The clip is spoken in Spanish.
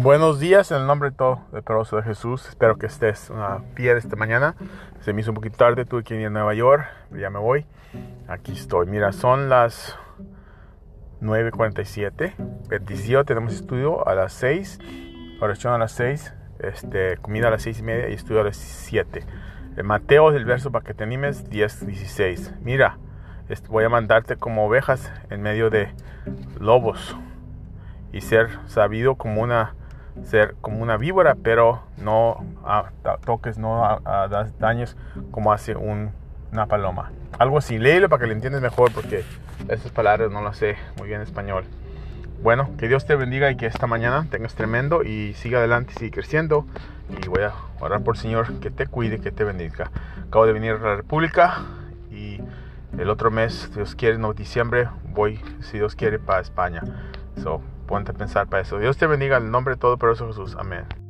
Buenos días en el nombre de todo el poderoso de Jesús. Espero que estés uh, bien esta mañana. Se me hizo un poquito tarde, tuve que ir a Nueva York, ya me voy. Aquí estoy. Mira, son las 9.47. 27 tenemos estudio a las 6, oración a las 6, este, comida a las 6 y media y estudio a las 7. El Mateo del verso para que te animes, 10, 16. Mira, voy a mandarte como ovejas en medio de lobos y ser sabido como una ser como una víbora, pero no a, toques, no a, daños como hace una paloma. Algo así, léelo para que lo entiendas mejor porque esas palabras no las sé muy bien en español. Bueno, que Dios te bendiga y que esta mañana tengas tremendo y siga adelante, sigue creciendo. Y voy a orar por el Señor que te cuide, que te bendiga. Acabo de venir a la República y el otro mes, Dios quiere, no diciembre, voy, si Dios quiere, para España. So, ponte a pensar para eso. Dios te bendiga en el nombre de todo poderoso Jesús. Amén.